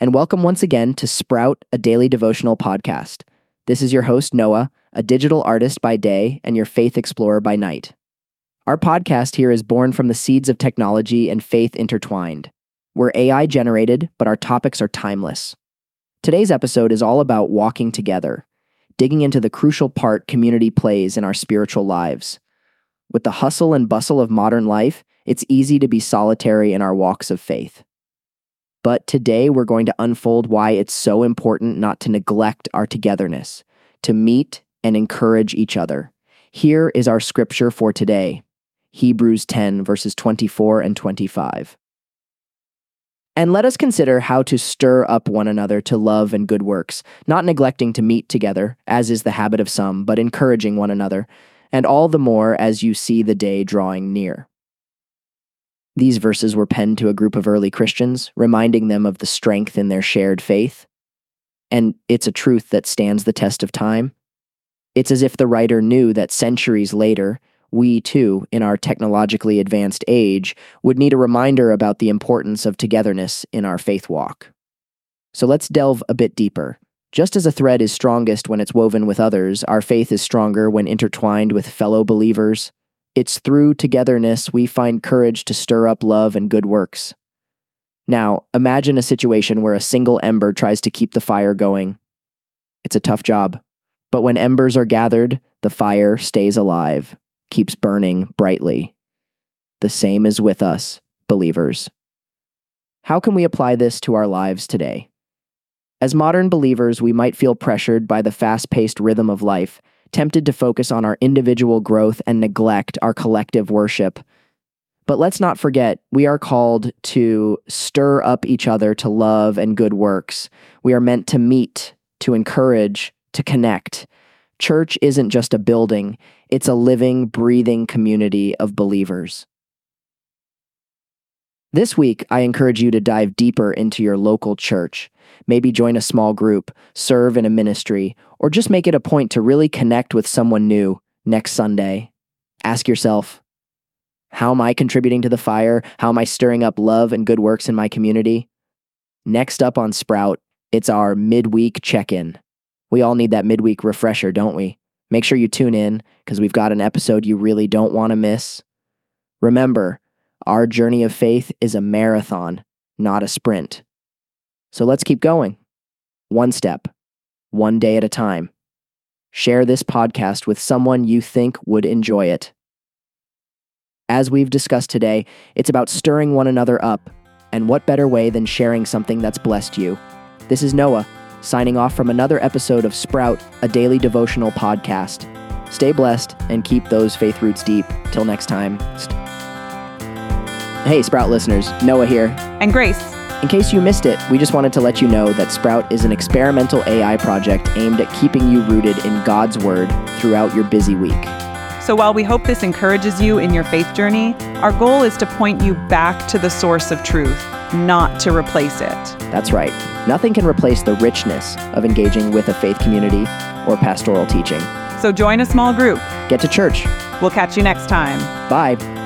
and welcome once again to Sprout, a daily devotional podcast. This is your host, Noah, a digital artist by day and your faith explorer by night. Our podcast here is born from the seeds of technology and faith intertwined. We're AI generated, but our topics are timeless. Today's episode is all about walking together, digging into the crucial part community plays in our spiritual lives. With the hustle and bustle of modern life, it's easy to be solitary in our walks of faith. But today we're going to unfold why it's so important not to neglect our togetherness, to meet and encourage each other. Here is our scripture for today Hebrews 10, verses 24 and 25. And let us consider how to stir up one another to love and good works, not neglecting to meet together, as is the habit of some, but encouraging one another, and all the more as you see the day drawing near. These verses were penned to a group of early Christians, reminding them of the strength in their shared faith. And it's a truth that stands the test of time. It's as if the writer knew that centuries later, we too, in our technologically advanced age, would need a reminder about the importance of togetherness in our faith walk. So let's delve a bit deeper. Just as a thread is strongest when it's woven with others, our faith is stronger when intertwined with fellow believers, it's through togetherness we find courage to stir up love and good works. Now, imagine a situation where a single ember tries to keep the fire going. It's a tough job. But when embers are gathered, the fire stays alive, keeps burning brightly. The same is with us, believers. How can we apply this to our lives today? As modern believers, we might feel pressured by the fast paced rhythm of life tempted to focus on our individual growth and neglect our collective worship. But let's not forget, we are called to stir up each other to love and good works. We are meant to meet, to encourage, to connect. Church isn't just a building, it's a living, breathing community of believers. This week, I encourage you to dive deeper into your local church. Maybe join a small group, serve in a ministry, or just make it a point to really connect with someone new next Sunday. Ask yourself, how am I contributing to the fire? How am I stirring up love and good works in my community? Next up on Sprout, it's our midweek check in. We all need that midweek refresher, don't we? Make sure you tune in because we've got an episode you really don't want to miss. Remember, our journey of faith is a marathon, not a sprint. So let's keep going. One step, one day at a time. Share this podcast with someone you think would enjoy it. As we've discussed today, it's about stirring one another up, and what better way than sharing something that's blessed you? This is Noah, signing off from another episode of Sprout, a daily devotional podcast. Stay blessed and keep those faith roots deep. Till next time. Hey, Sprout listeners, Noah here. And Grace. In case you missed it, we just wanted to let you know that Sprout is an experimental AI project aimed at keeping you rooted in God's Word throughout your busy week. So while we hope this encourages you in your faith journey, our goal is to point you back to the source of truth, not to replace it. That's right. Nothing can replace the richness of engaging with a faith community or pastoral teaching. So join a small group. Get to church. We'll catch you next time. Bye.